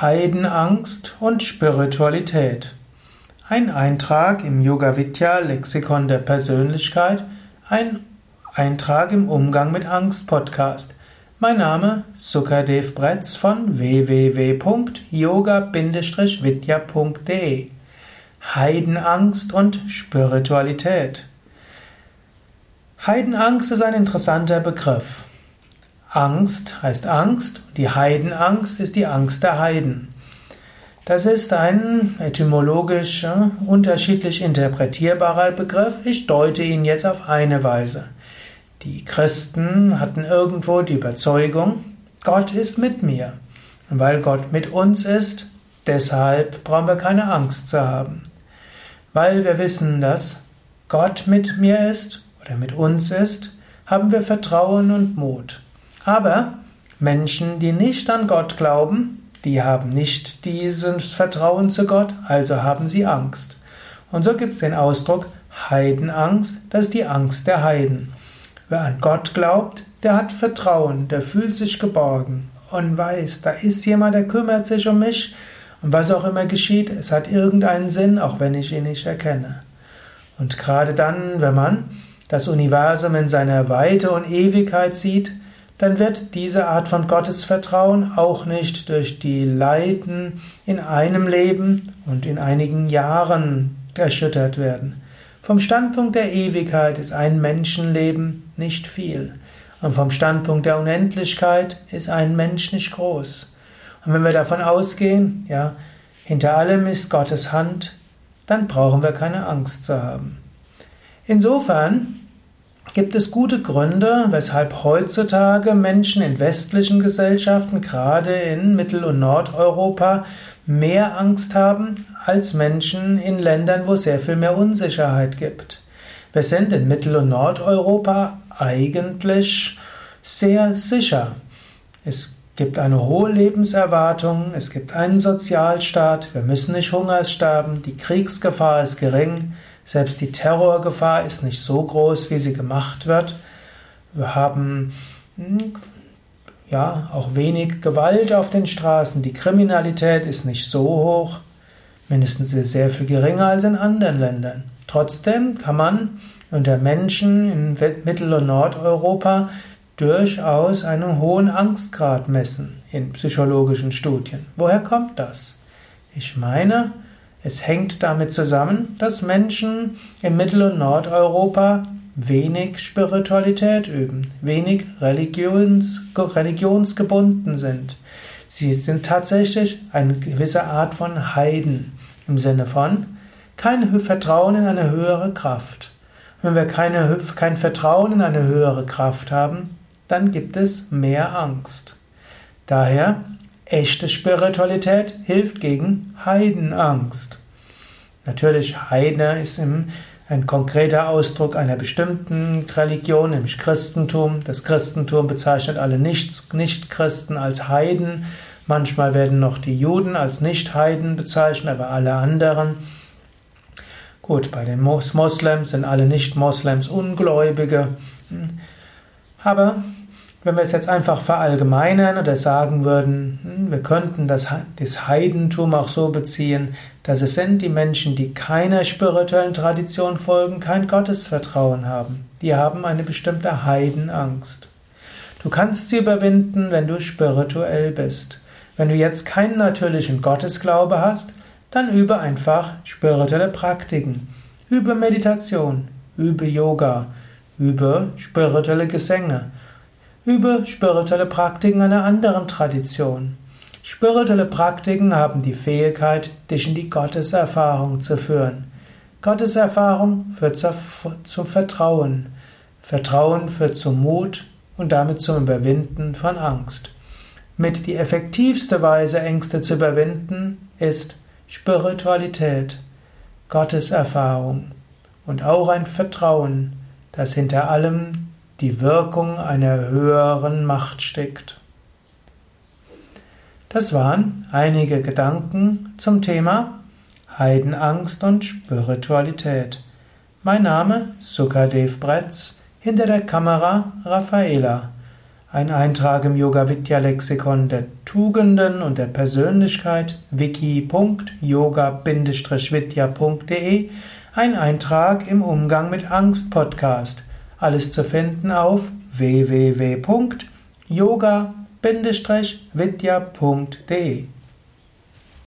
Heidenangst und Spiritualität. Ein Eintrag im Yoga Vidya Lexikon der Persönlichkeit, ein Eintrag im Umgang mit Angst Podcast. Mein Name Sukadev Bretz von www.yoga-vidya.de. Heidenangst und Spiritualität. Heidenangst ist ein interessanter Begriff. Angst heißt Angst, die Heidenangst ist die Angst der Heiden. Das ist ein etymologisch unterschiedlich interpretierbarer Begriff. Ich deute ihn jetzt auf eine Weise. Die Christen hatten irgendwo die Überzeugung, Gott ist mit mir. Und weil Gott mit uns ist, deshalb brauchen wir keine Angst zu haben. Weil wir wissen, dass Gott mit mir ist oder mit uns ist, haben wir Vertrauen und Mut. Aber Menschen, die nicht an Gott glauben, die haben nicht dieses Vertrauen zu Gott, also haben sie Angst. Und so gibt es den Ausdruck Heidenangst, das ist die Angst der Heiden. Wer an Gott glaubt, der hat Vertrauen, der fühlt sich geborgen und weiß, da ist jemand, der kümmert sich um mich und was auch immer geschieht, es hat irgendeinen Sinn, auch wenn ich ihn nicht erkenne. Und gerade dann, wenn man das Universum in seiner Weite und Ewigkeit sieht, dann wird diese Art von Gottesvertrauen auch nicht durch die Leiden in einem Leben und in einigen Jahren erschüttert werden. Vom Standpunkt der Ewigkeit ist ein Menschenleben nicht viel. Und vom Standpunkt der Unendlichkeit ist ein Mensch nicht groß. Und wenn wir davon ausgehen, ja, hinter allem ist Gottes Hand, dann brauchen wir keine Angst zu haben. Insofern gibt es gute Gründe, weshalb heutzutage Menschen in westlichen Gesellschaften, gerade in Mittel- und Nordeuropa, mehr Angst haben als Menschen in Ländern, wo es sehr viel mehr Unsicherheit gibt. Wir sind in Mittel- und Nordeuropa eigentlich sehr sicher. Es gibt eine hohe Lebenserwartung, es gibt einen Sozialstaat, wir müssen nicht Hungers sterben, die Kriegsgefahr ist gering, selbst die Terrorgefahr ist nicht so groß, wie sie gemacht wird. Wir haben hm, ja auch wenig Gewalt auf den Straßen. Die Kriminalität ist nicht so hoch, mindestens sehr viel geringer als in anderen Ländern. Trotzdem kann man unter Menschen in Mittel- und Nordeuropa durchaus einen hohen Angstgrad messen in psychologischen Studien. Woher kommt das? Ich meine, es hängt damit zusammen, dass Menschen in Mittel- und Nordeuropa wenig Spiritualität üben, wenig religions, religionsgebunden sind. Sie sind tatsächlich eine gewisse Art von Heiden im Sinne von kein Vertrauen in eine höhere Kraft. Wenn wir keine, kein Vertrauen in eine höhere Kraft haben, dann gibt es mehr Angst. Daher Echte Spiritualität hilft gegen Heidenangst. Natürlich, Heide ist ein konkreter Ausdruck einer bestimmten Religion, nämlich Christentum. Das Christentum bezeichnet alle Nicht-Christen als Heiden. Manchmal werden noch die Juden als Nicht-Heiden bezeichnet, aber alle anderen. Gut, bei den Moslems sind alle Nicht-Moslems Ungläubige. Aber wenn wir es jetzt einfach verallgemeinern oder sagen würden, hm, wir könnten das, das Heidentum auch so beziehen, dass es sind die Menschen, die keiner spirituellen Tradition folgen, kein Gottesvertrauen haben. Die haben eine bestimmte Heidenangst. Du kannst sie überwinden, wenn du spirituell bist. Wenn du jetzt keinen natürlichen Gottesglaube hast, dann übe einfach spirituelle Praktiken. Übe Meditation, übe Yoga, übe spirituelle Gesänge. Übe spirituelle Praktiken einer anderen Tradition. Spirituelle Praktiken haben die Fähigkeit, dich in die Gotteserfahrung zu führen. Gotteserfahrung führt zum Vertrauen. Vertrauen führt zum Mut und damit zum Überwinden von Angst. Mit die effektivste Weise, Ängste zu überwinden, ist Spiritualität, Gotteserfahrung und auch ein Vertrauen, das hinter allem die Wirkung einer höheren Macht steckt. Das waren einige Gedanken zum Thema Heidenangst und Spiritualität. Mein Name Sukadev Bretz, hinter der Kamera Raffaela. ein Eintrag im Yoga Vidya Lexikon der Tugenden und der Persönlichkeit wiki.yoga-vidya.de, ein Eintrag im Umgang mit Angst Podcast. Alles zu finden auf www.yoga-vidya.de